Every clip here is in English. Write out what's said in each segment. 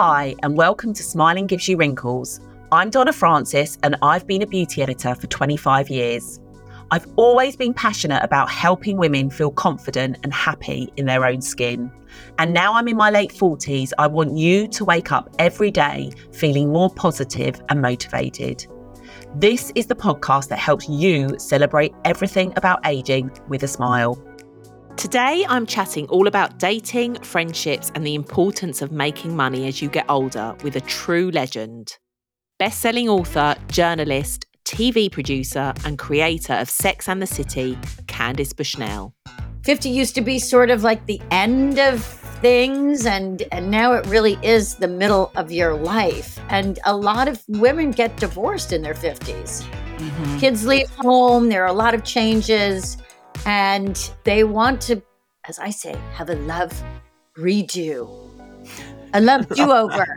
Hi, and welcome to Smiling Gives You Wrinkles. I'm Donna Francis, and I've been a beauty editor for 25 years. I've always been passionate about helping women feel confident and happy in their own skin. And now I'm in my late 40s, I want you to wake up every day feeling more positive and motivated. This is the podcast that helps you celebrate everything about aging with a smile. Today, I'm chatting all about dating, friendships, and the importance of making money as you get older with a true legend. Best selling author, journalist, TV producer, and creator of Sex and the City, Candace Bushnell. 50 used to be sort of like the end of things and and now it really is the middle of your life and a lot of women get divorced in their 50s mm-hmm. kids leave home there are a lot of changes and they want to, as I say, have a love redo, a love do over.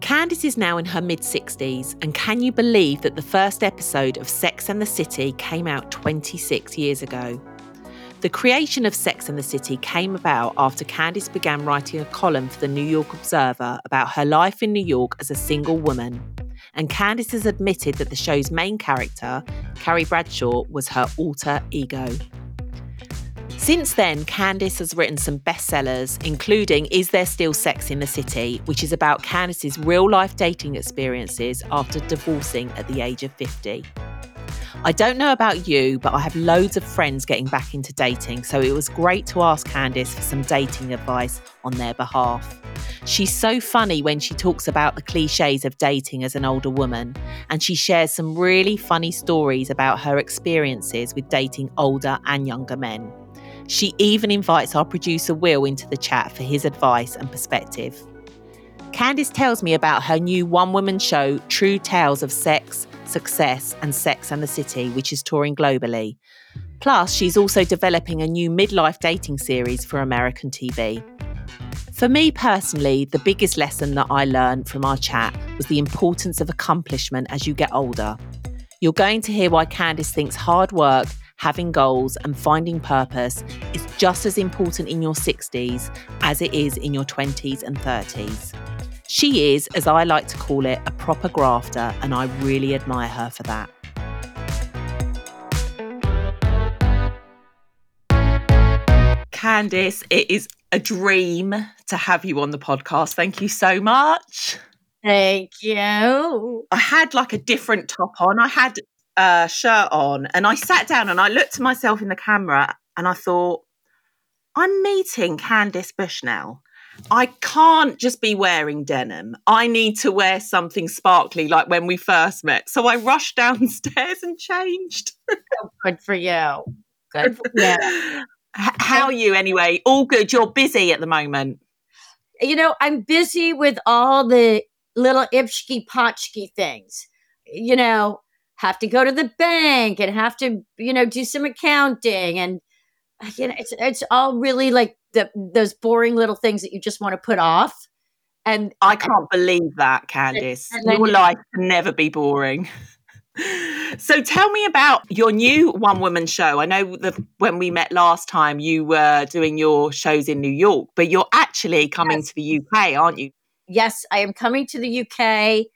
Candace is now in her mid 60s, and can you believe that the first episode of Sex and the City came out 26 years ago? The creation of Sex and the City came about after Candace began writing a column for the New York Observer about her life in New York as a single woman and Candace has admitted that the show's main character, Carrie Bradshaw, was her alter ego. Since then, Candace has written some bestsellers, including Is There Still Sex in the City, which is about Candace's real life dating experiences after divorcing at the age of 50. I don't know about you, but I have loads of friends getting back into dating, so it was great to ask Candace for some dating advice on their behalf. She's so funny when she talks about the cliches of dating as an older woman, and she shares some really funny stories about her experiences with dating older and younger men. She even invites our producer Will into the chat for his advice and perspective. Candace tells me about her new one woman show, True Tales of Sex, Success, and Sex and the City, which is touring globally. Plus, she's also developing a new midlife dating series for American TV. For me personally, the biggest lesson that I learned from our chat was the importance of accomplishment as you get older. You're going to hear why Candace thinks hard work, having goals, and finding purpose is just as important in your 60s as it is in your 20s and 30s. She is, as I like to call it, a proper grafter, and I really admire her for that. Candace, it is a dream to have you on the podcast. Thank you so much. Thank you. I had like a different top on. I had a shirt on and I sat down and I looked at myself in the camera and I thought, I'm meeting Candace Bushnell. I can't just be wearing denim. I need to wear something sparkly like when we first met. So I rushed downstairs and changed. good for you. Good for you. How are you anyway? All good. You're busy at the moment. You know, I'm busy with all the little ipshky potchky things. You know, have to go to the bank and have to, you know, do some accounting and you know, it's it's all really like the, those boring little things that you just want to put off. And I can't believe that, Candace. And, and Your life can never be boring. so tell me about your new one woman show. I know that when we met last time, you were doing your shows in New York, but you're actually coming yes. to the UK, aren't you? Yes, I am coming to the UK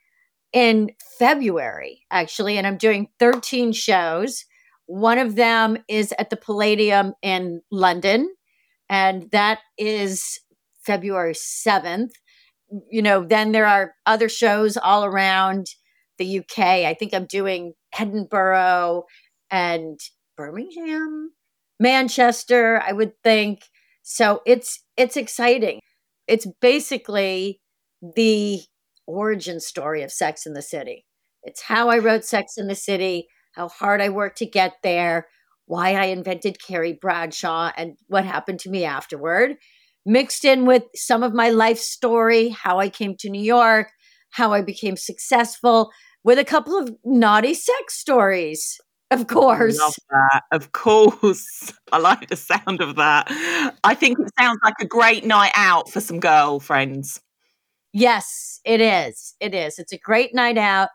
in February, actually, and I'm doing 13 shows. One of them is at the Palladium in London and that is February 7th. You know, then there are other shows all around the UK. I think I'm doing Edinburgh and Birmingham, Manchester, I would think. So it's it's exciting. It's basically the origin story of Sex in the City. It's how I wrote Sex in the City, how hard I worked to get there, why I invented Carrie Bradshaw and what happened to me afterward, mixed in with some of my life story, how I came to New York, how I became successful, with a couple of naughty sex stories. Of course. Love that. Of course. I like the sound of that. I think it sounds like a great night out for some girlfriends. Yes, it is. It is. It's a great night out.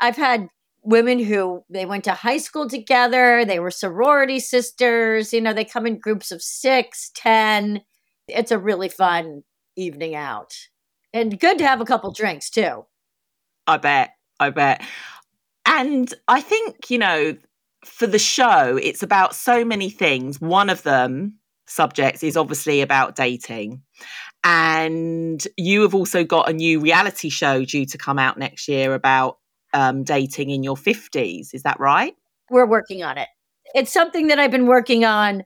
I've had women who they went to high school together they were sorority sisters you know they come in groups of six ten it's a really fun evening out and good to have a couple drinks too. I bet. I bet. And I think, you know, for the show, it's about so many things. One of them, subjects, is obviously about dating. And you have also got a new reality show due to come out next year about um, dating in your 50s. Is that right? We're working on it. It's something that I've been working on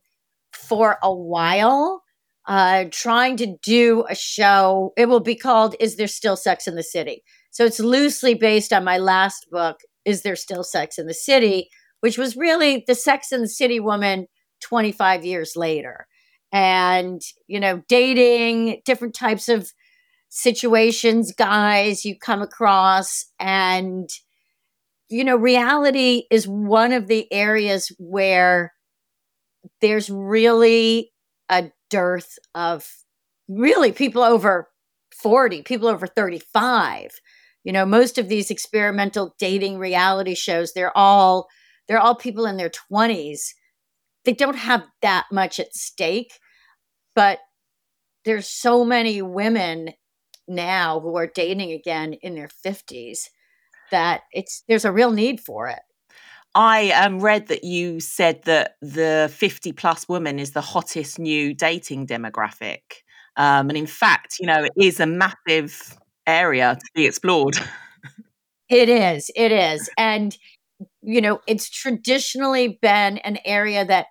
for a while, uh, trying to do a show. It will be called Is There Still Sex in the City? So it's loosely based on my last book, Is There Still Sex in the City? which was really the Sex in the City woman 25 years later. And, you know, dating, different types of situations, guys you come across. And, you know, reality is one of the areas where there's really a dearth of really people over 40, people over 35. You know, most of these experimental dating reality shows, they're all they're all people in their 20s. They don't have that much at stake, but there's so many women now who are dating again in their 50s that it's there's a real need for it. I um, read that you said that the 50 plus woman is the hottest new dating demographic. Um, and in fact, you know, it is a massive area to be explored. it is. It is. And, you know, it's traditionally been an area that,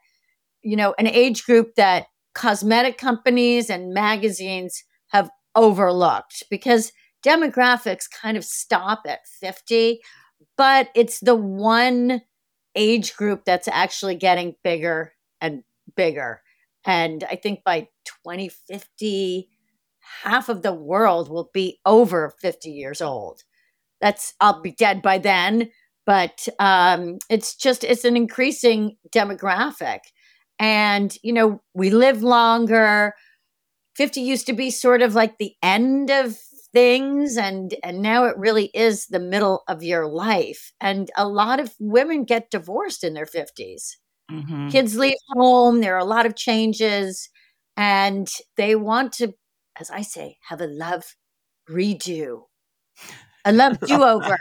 you know, an age group that cosmetic companies and magazines have overlooked because demographics kind of stop at 50, but it's the one age group that's actually getting bigger and bigger. And I think by 2050, half of the world will be over 50 years old. That's, I'll be dead by then. But um, it's just, it's an increasing demographic. And, you know, we live longer. 50 used to be sort of like the end of things and and now it really is the middle of your life. And a lot of women get divorced in their 50s mm-hmm. kids leave home there are a lot of changes and they want to as i say have a love redo a love do-over.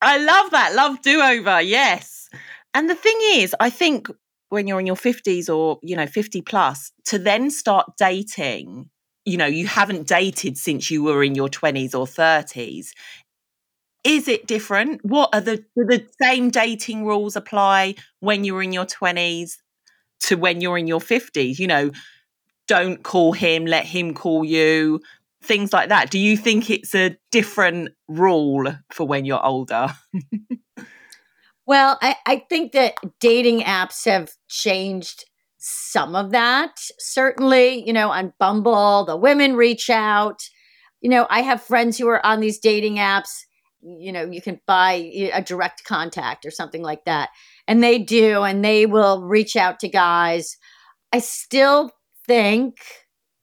I love that love do-over yes. And the thing is i think when you're in your 50s or you know 50 plus to then start dating you know, you haven't dated since you were in your 20s or 30s. Is it different? What are the the same dating rules apply when you're in your 20s to when you're in your 50s? You know, don't call him, let him call you, things like that. Do you think it's a different rule for when you're older? well, I, I think that dating apps have changed some of that. Certainly, you know, on Bumble, the women reach out. You know, I have friends who are on these dating apps. You know, you can buy a direct contact or something like that. And they do, and they will reach out to guys. I still think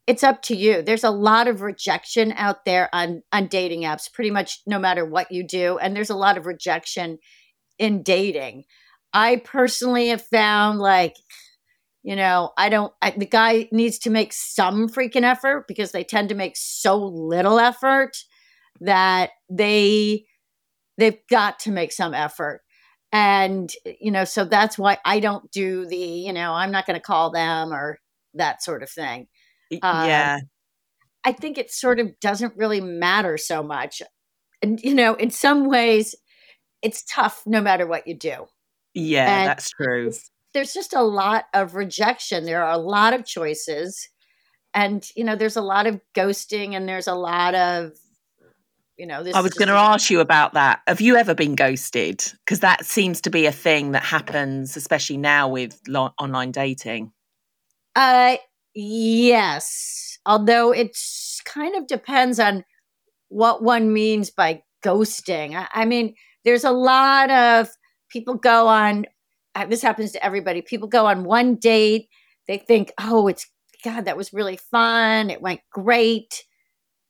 it's up to you. There's a lot of rejection out there on on dating apps, pretty much no matter what you do, and there's a lot of rejection in dating. I personally have found like you know i don't I, the guy needs to make some freaking effort because they tend to make so little effort that they they've got to make some effort. And you know so that's why i don't do the you know i'm not going to call them or that sort of thing. Um, yeah. Um, i think it sort of doesn't really matter so much. And you know in some ways it's tough no matter what you do. Yeah and that's true there's just a lot of rejection. There are a lot of choices. And, you know, there's a lot of ghosting and there's a lot of, you know, I was going to ask you about that. Have you ever been ghosted? Because that seems to be a thing that happens, especially now with lo- online dating. Uh, yes. Although it's kind of depends on what one means by ghosting. I, I mean, there's a lot of people go on this happens to everybody. People go on one date, they think, oh, it's God, that was really fun. It went great.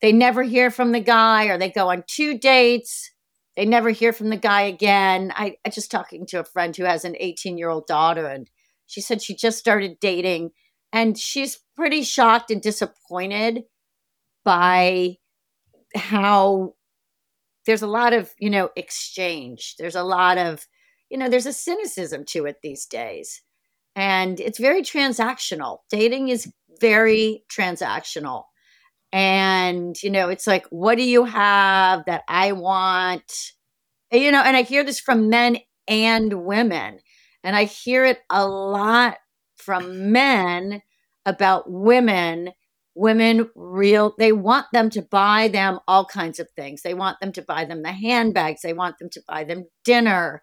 They never hear from the guy, or they go on two dates. They never hear from the guy again. I, I just talking to a friend who has an 18 year old daughter, and she said she just started dating, and she's pretty shocked and disappointed by how there's a lot of, you know, exchange. There's a lot of, you know, there's a cynicism to it these days. And it's very transactional. Dating is very transactional. And, you know, it's like, what do you have that I want? You know, and I hear this from men and women. And I hear it a lot from men about women women real they want them to buy them all kinds of things they want them to buy them the handbags they want them to buy them dinner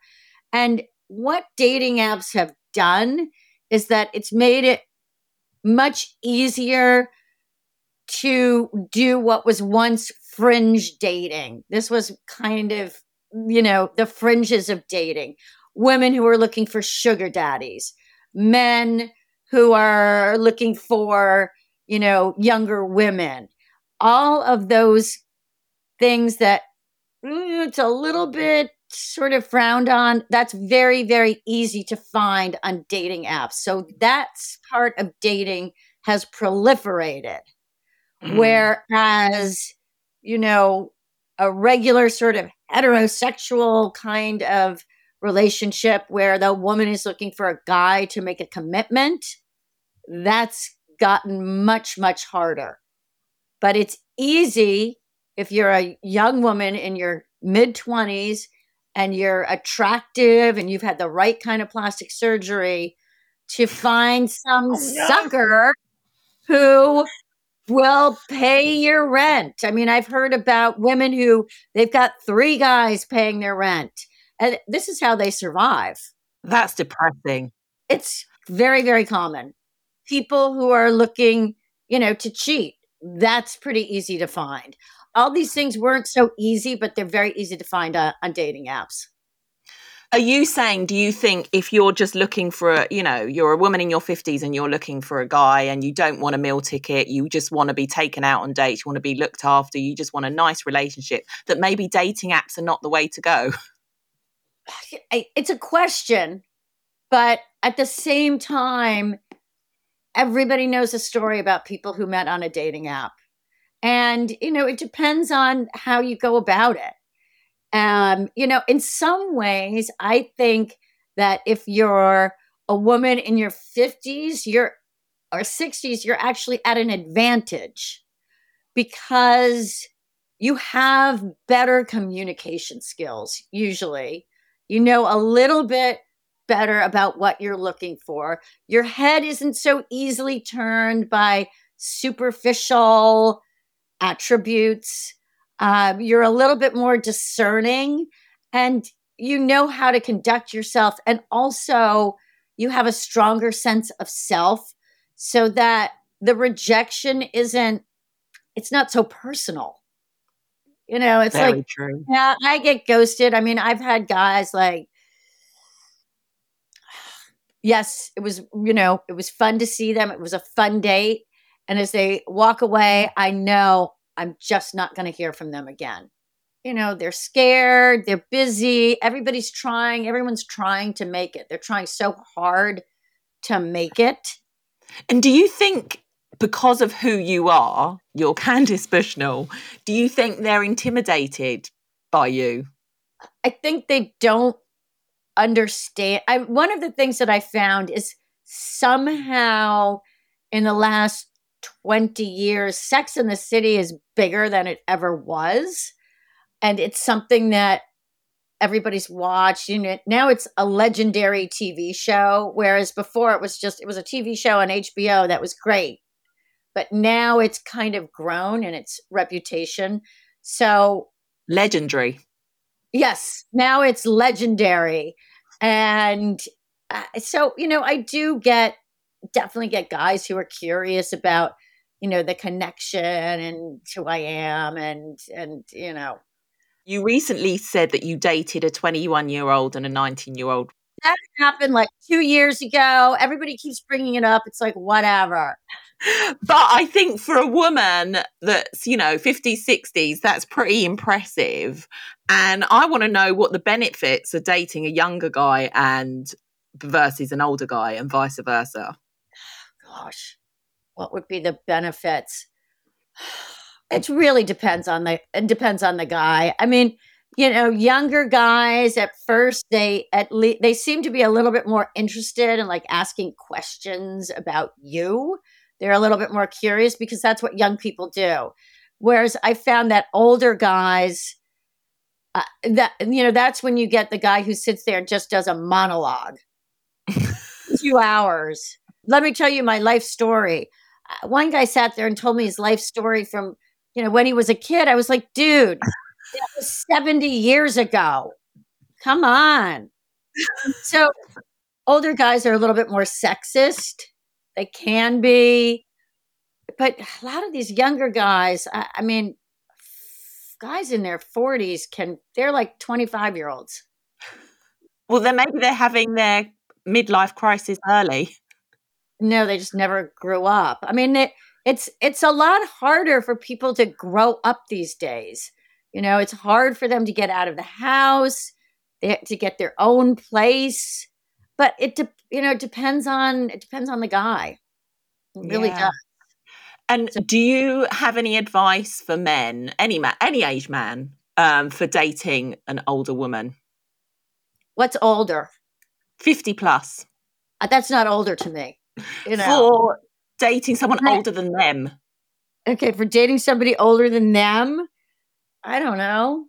and what dating apps have done is that it's made it much easier to do what was once fringe dating this was kind of you know the fringes of dating women who are looking for sugar daddies men who are looking for, you know, younger women. All of those things that mm, it's a little bit sort of frowned on. That's very, very easy to find on dating apps. So that's part of dating has proliferated. Mm. Whereas, you know, a regular sort of heterosexual kind of relationship where the woman is looking for a guy to make a commitment, that's gotten much, much harder. But it's easy if you're a young woman in your mid 20s and you're attractive and you've had the right kind of plastic surgery to find some oh, no. sucker who will pay your rent. I mean, I've heard about women who they've got three guys paying their rent and this is how they survive. That's depressing. It's very, very common. People who are looking, you know, to cheat, that's pretty easy to find. All these things weren't so easy, but they're very easy to find uh, on dating apps. Are you saying, do you think if you're just looking for a, you know, you're a woman in your 50s and you're looking for a guy and you don't want a meal ticket, you just want to be taken out on dates, you want to be looked after, you just want a nice relationship, that maybe dating apps are not the way to go? it's a question, but at the same time, everybody knows a story about people who met on a dating app. And, you know, it depends on how you go about it. Um, you know, in some ways, I think that if you're a woman in your 50s, you're or 60s, you're actually at an advantage because you have better communication skills usually you know a little bit better about what you're looking for. Your head isn't so easily turned by superficial attributes. Um, you're a little bit more discerning and you know how to conduct yourself. And also, you have a stronger sense of self so that the rejection isn't, it's not so personal. You know, it's Very like, true. yeah, I get ghosted. I mean, I've had guys like, yes, it was, you know, it was fun to see them. It was a fun date. And as they walk away, I know I'm just not going to hear from them again. You know, they're scared, they're busy, everybody's trying, everyone's trying to make it. They're trying so hard to make it. And do you think because of who you are, you're Candace Bushnell, do you think they're intimidated by you? I think they don't understand. I, one of the things that I found is somehow in the last 20 years, Sex in the City is bigger than it ever was. And it's something that everybody's watched. You know, now it's a legendary TV show, whereas before it was just it was a TV show on HBO that was great but now it's kind of grown in its reputation. So legendary. Yes, now it's legendary. And uh, so, you know, I do get definitely get guys who are curious about, you know, the connection and who I am and and you know. You recently said that you dated a 21 year old and a 19 year old. That happened like two years ago. Everybody keeps bringing it up. It's like, whatever but I think for a woman that's, you know, 50s, 60s, that's pretty impressive. And I want to know what the benefits of dating a younger guy and versus an older guy and vice versa. Gosh, what would be the benefits? It really depends on the it depends on the guy. I mean, you know, younger guys at first they at least they seem to be a little bit more interested in like asking questions about you. They're a little bit more curious because that's what young people do. Whereas I found that older guys uh, that you know that's when you get the guy who sits there and just does a monologue. Two hours. Let me tell you my life story. Uh, one guy sat there and told me his life story from you know when he was a kid. I was like, dude, that was 70 years ago. Come on. so older guys are a little bit more sexist. They can be. But a lot of these younger guys, I, I mean, guys in their 40s can, they're like 25 year olds. Well, then maybe they're having their midlife crisis early. No, they just never grew up. I mean, it, it's it's a lot harder for people to grow up these days. You know, it's hard for them to get out of the house, they, to get their own place. But it, de- you know, it depends on it depends on the guy. It really yeah. does. And so, do you have any advice for men, any man, any age man, um, for dating an older woman? What's older? Fifty plus. Uh, that's not older to me. You know, for dating someone older than them. Okay, for dating somebody older than them, I don't know.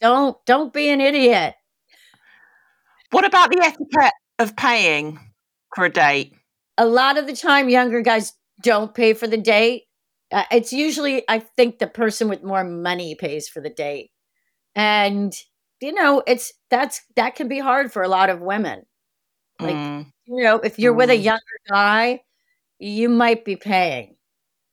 Don't don't be an idiot. What about the etiquette of paying for a date? A lot of the time, younger guys don't pay for the date. Uh, it's usually, I think, the person with more money pays for the date, and you know, it's that's that can be hard for a lot of women. Like, mm. You know, if you're mm. with a mm. younger guy, you might be paying.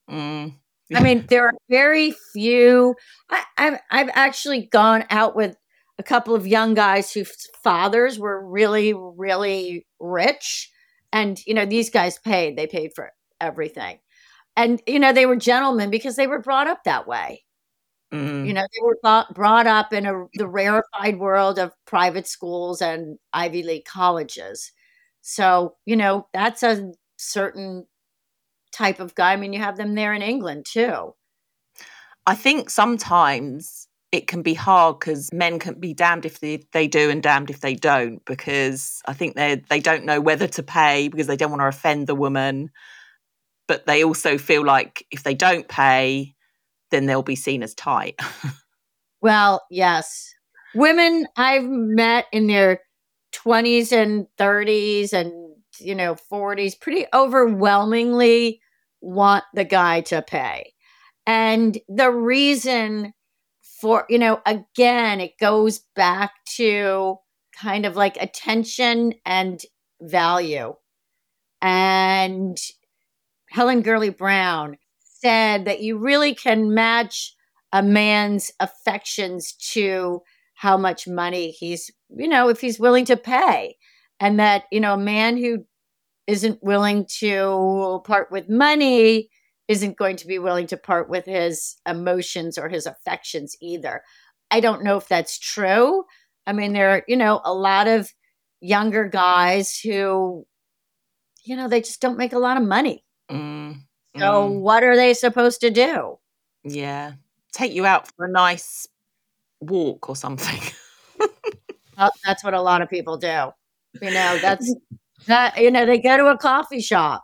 Mm. I mean, there are very few. I, I've I've actually gone out with a couple of young guys whose fathers were really, really rich, and you know these guys paid. They paid for everything, and you know they were gentlemen because they were brought up that way. Mm-hmm. You know, they were brought up in a, the rarefied world of private schools and Ivy League colleges. So, you know, that's a certain type of guy. I mean, you have them there in England too. I think sometimes it can be hard because men can be damned if they, they do and damned if they don't because I think they they don't know whether to pay because they don't want to offend the woman, but they also feel like if they don't pay, then they'll be seen as tight. well, yes, women I've met in their twenties and thirties and you know 40s pretty overwhelmingly want the guy to pay. And the reason for, you know, again, it goes back to kind of like attention and value. And Helen Gurley Brown said that you really can match a man's affections to how much money he's, you know, if he's willing to pay. And that, you know, a man who isn't willing to part with money isn't going to be willing to part with his emotions or his affections either. I don't know if that's true. I mean, there are, you know, a lot of younger guys who, you know, they just don't make a lot of money. Mm, so, mm. what are they supposed to do? Yeah. Take you out for a nice walk or something. well, that's what a lot of people do. You know, that's that you know, they go to a coffee shop.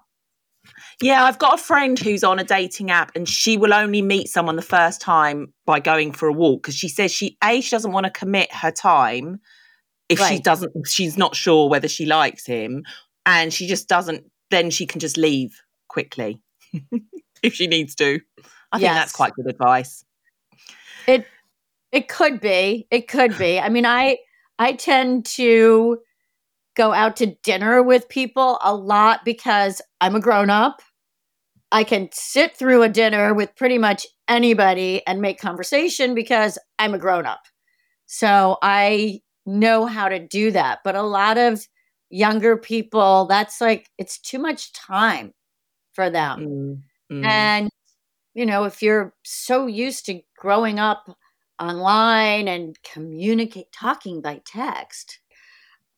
Yeah, I've got a friend who's on a dating app and she will only meet someone the first time by going for a walk because she says she a she doesn't want to commit her time if right. she doesn't she's not sure whether she likes him and she just doesn't then she can just leave quickly if she needs to. I think yes. that's quite good advice. It it could be. It could be. I mean, I I tend to go out to dinner with people a lot because I'm a grown up. I can sit through a dinner with pretty much anybody and make conversation because I'm a grown up. So I know how to do that. But a lot of younger people, that's like, it's too much time for them. Mm, mm. And, you know, if you're so used to growing up online and communicate, talking by text,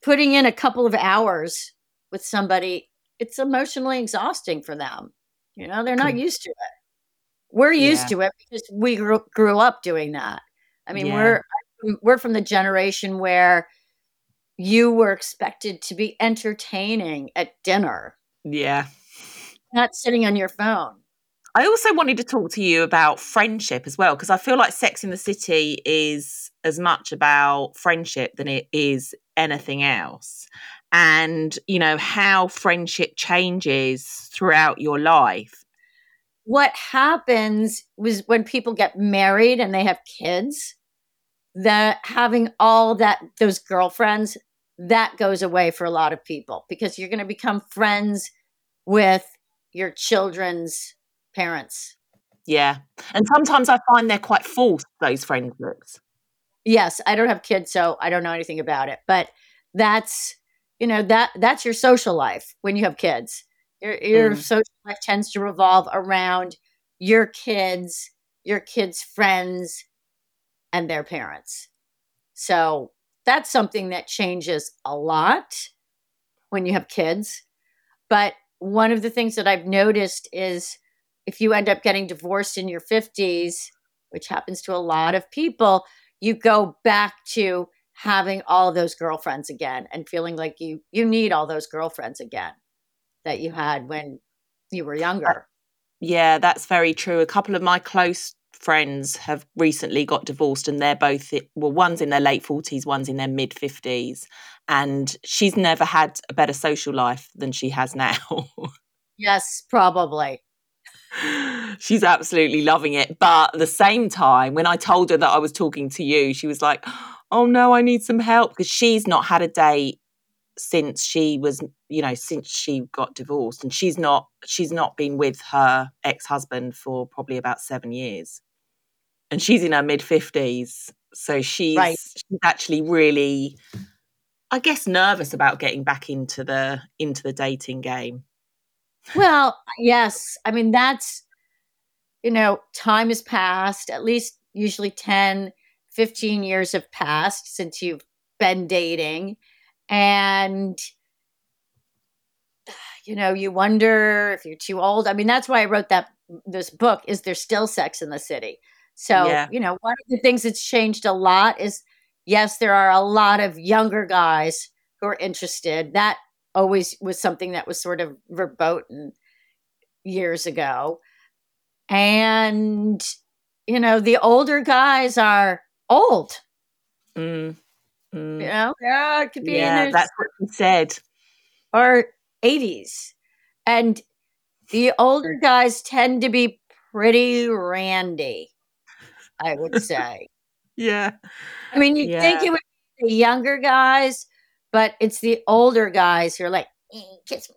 putting in a couple of hours with somebody, it's emotionally exhausting for them. You know, they're not used to it. we're used yeah. to it because we grew, grew up doing that. I mean, yeah. we're we're from the generation where you were expected to be entertaining at dinner. Yeah. Not sitting on your phone. I also wanted to talk to you about friendship as well, because I feel like Sex in the City is as much about friendship than it is anything else. And, you know, how friendship changes throughout your life. What happens was when people get married and they have kids, that having all that, those girlfriends, that goes away for a lot of people because you're going to become friends with your children's parents. Yeah. And sometimes I find they're quite false, those friendships. Yes. I don't have kids, so I don't know anything about it. But that's, you know, that that's your social life when you have kids. Your your mm. social life tends to revolve around your kids, your kids' friends, and their parents. So that's something that changes a lot when you have kids. But one of the things that I've noticed is if you end up getting divorced in your 50s, which happens to a lot of people, you go back to having all those girlfriends again and feeling like you you need all those girlfriends again that you had when you were younger. Uh, yeah, that's very true. A couple of my close friends have recently got divorced and they're both well one's in their late 40s one's in their mid 50s and she's never had a better social life than she has now yes probably she's absolutely loving it. But at the same time when i told her that i was talking to you she was like oh no i need some help. Because she's not had a date since she was you know since she got divorced and she's not she's not been with her ex-husband for probably about 7 years. And she's in her mid 50s so she's right. she's actually really i guess nervous about getting back into the into the dating game well yes i mean that's you know time has passed at least usually 10 15 years have passed since you've been dating and you know you wonder if you're too old i mean that's why i wrote that this book is there still sex in the city so, yeah. you know, one of the things that's changed a lot is yes, there are a lot of younger guys who are interested. That always was something that was sort of verboten years ago. And, you know, the older guys are old. Mm. Mm. You know, yeah, it could be yeah, that's what he said. Or 80s. And the older guys tend to be pretty randy. I would say. yeah. I mean, you yeah. think it would be the younger guys, but it's the older guys who are like, eh, kiss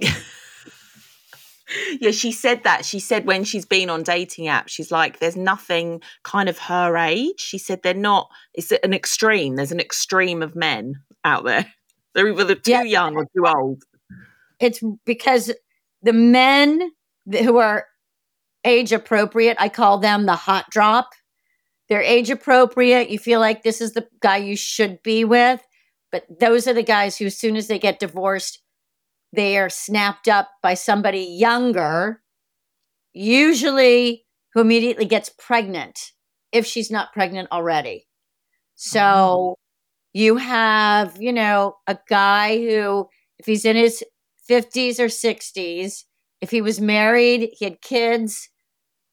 me. yeah, she said that. She said when she's been on dating apps, she's like, there's nothing kind of her age. She said they're not, it's an extreme. There's an extreme of men out there. They're either too yeah. young or too old. It's because the men who are age appropriate. I call them the hot drop. They're age appropriate. You feel like this is the guy you should be with. But those are the guys who, as soon as they get divorced, they are snapped up by somebody younger, usually who immediately gets pregnant if she's not pregnant already. So oh. you have, you know, a guy who, if he's in his 50s or 60s, if he was married, he had kids.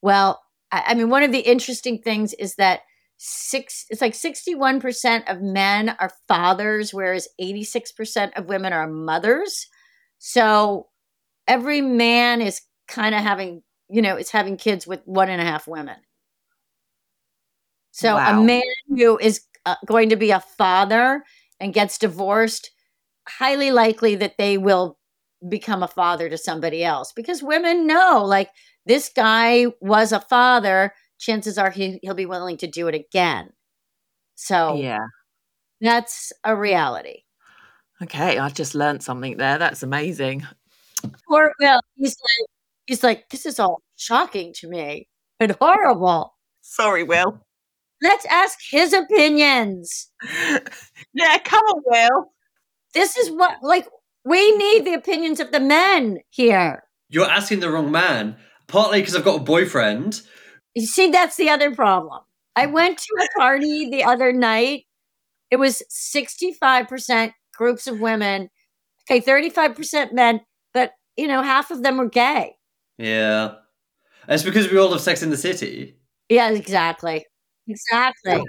Well, I, I mean, one of the interesting things is that six it's like 61% of men are fathers whereas 86% of women are mothers so every man is kind of having you know is having kids with one and a half women so wow. a man who is uh, going to be a father and gets divorced highly likely that they will become a father to somebody else because women know like this guy was a father chances are he, he'll be willing to do it again. So yeah. that's a reality. Okay i've just learned something there. That's amazing. Poor will he's like he's like this is all shocking to me and horrible. Sorry will. Let's ask his opinions. Yeah come on will. This is what like we need the opinions of the men here. You're asking the wrong man. partly because I've got a boyfriend. You see, that's the other problem. I went to a party the other night. It was 65% groups of women, okay, 35% men, but you know, half of them were gay. Yeah. It's because we all have sex in the city. Yeah, exactly. Exactly.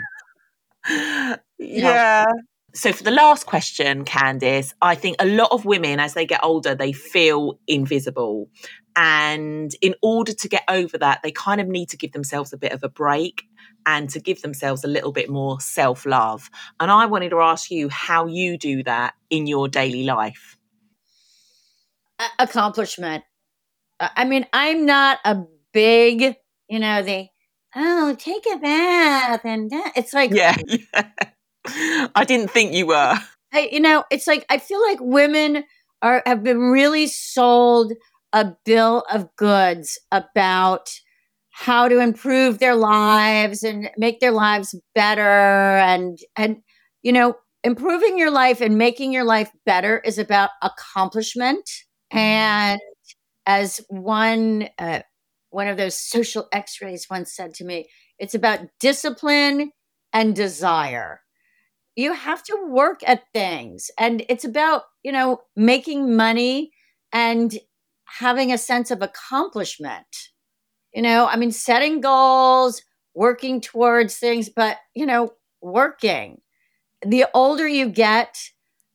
yeah. So, for the last question, Candace, I think a lot of women, as they get older, they feel invisible. And in order to get over that, they kind of need to give themselves a bit of a break and to give themselves a little bit more self love. And I wanted to ask you how you do that in your daily life. Accomplishment. I mean, I'm not a big, you know, the, oh, take a bath. And it's like, yeah. I didn't think you were. I, you know, it's like I feel like women are have been really sold a bill of goods about how to improve their lives and make their lives better and and you know improving your life and making your life better is about accomplishment mm-hmm. and as one uh, one of those social x-rays once said to me it's about discipline and desire you have to work at things and it's about you know making money and having a sense of accomplishment. You know i mean setting goals working towards things but you know working. The older you get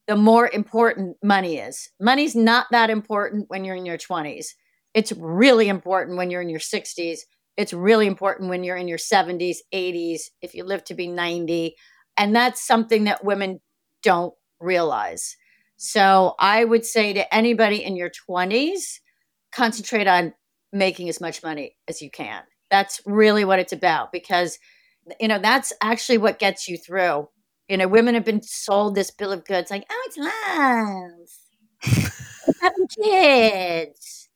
the more important money is. Money's not that important when you're in your 20s it's really important when you're in your 60s it's really important when you're in your 70s 80s if you live to be 90 and that's something that women don't realize. So I would say to anybody in your 20s, concentrate on making as much money as you can. That's really what it's about because, you know, that's actually what gets you through. You know, women have been sold this bill of goods like, oh, it's love, having kids.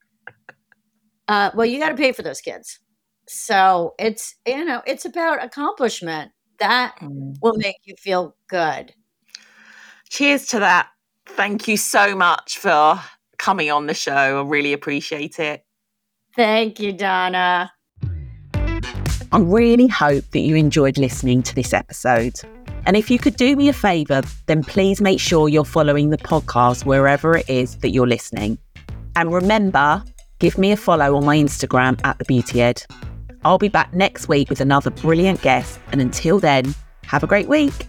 Uh, well, you got to pay for those kids. So it's, you know, it's about accomplishment that mm. will make you feel good. Cheers to that. Thank you so much for coming on the show. I really appreciate it. Thank you, Donna. I really hope that you enjoyed listening to this episode. And if you could do me a favour, then please make sure you're following the podcast wherever it is that you're listening. And remember, give me a follow on my Instagram at the Beauty Ed. I'll be back next week with another brilliant guest. And until then, have a great week.